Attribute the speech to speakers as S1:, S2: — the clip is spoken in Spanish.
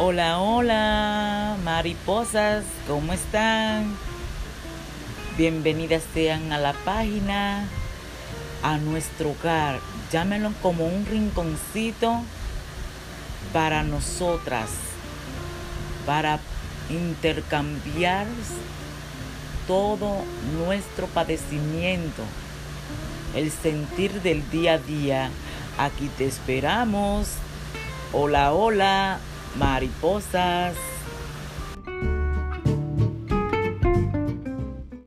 S1: Hola, hola, mariposas, ¿cómo están? Bienvenidas sean a la página, a nuestro hogar. Llámenlo como un rinconcito para nosotras, para intercambiar todo nuestro padecimiento, el sentir del día a día. Aquí te esperamos. Hola, hola mariposas,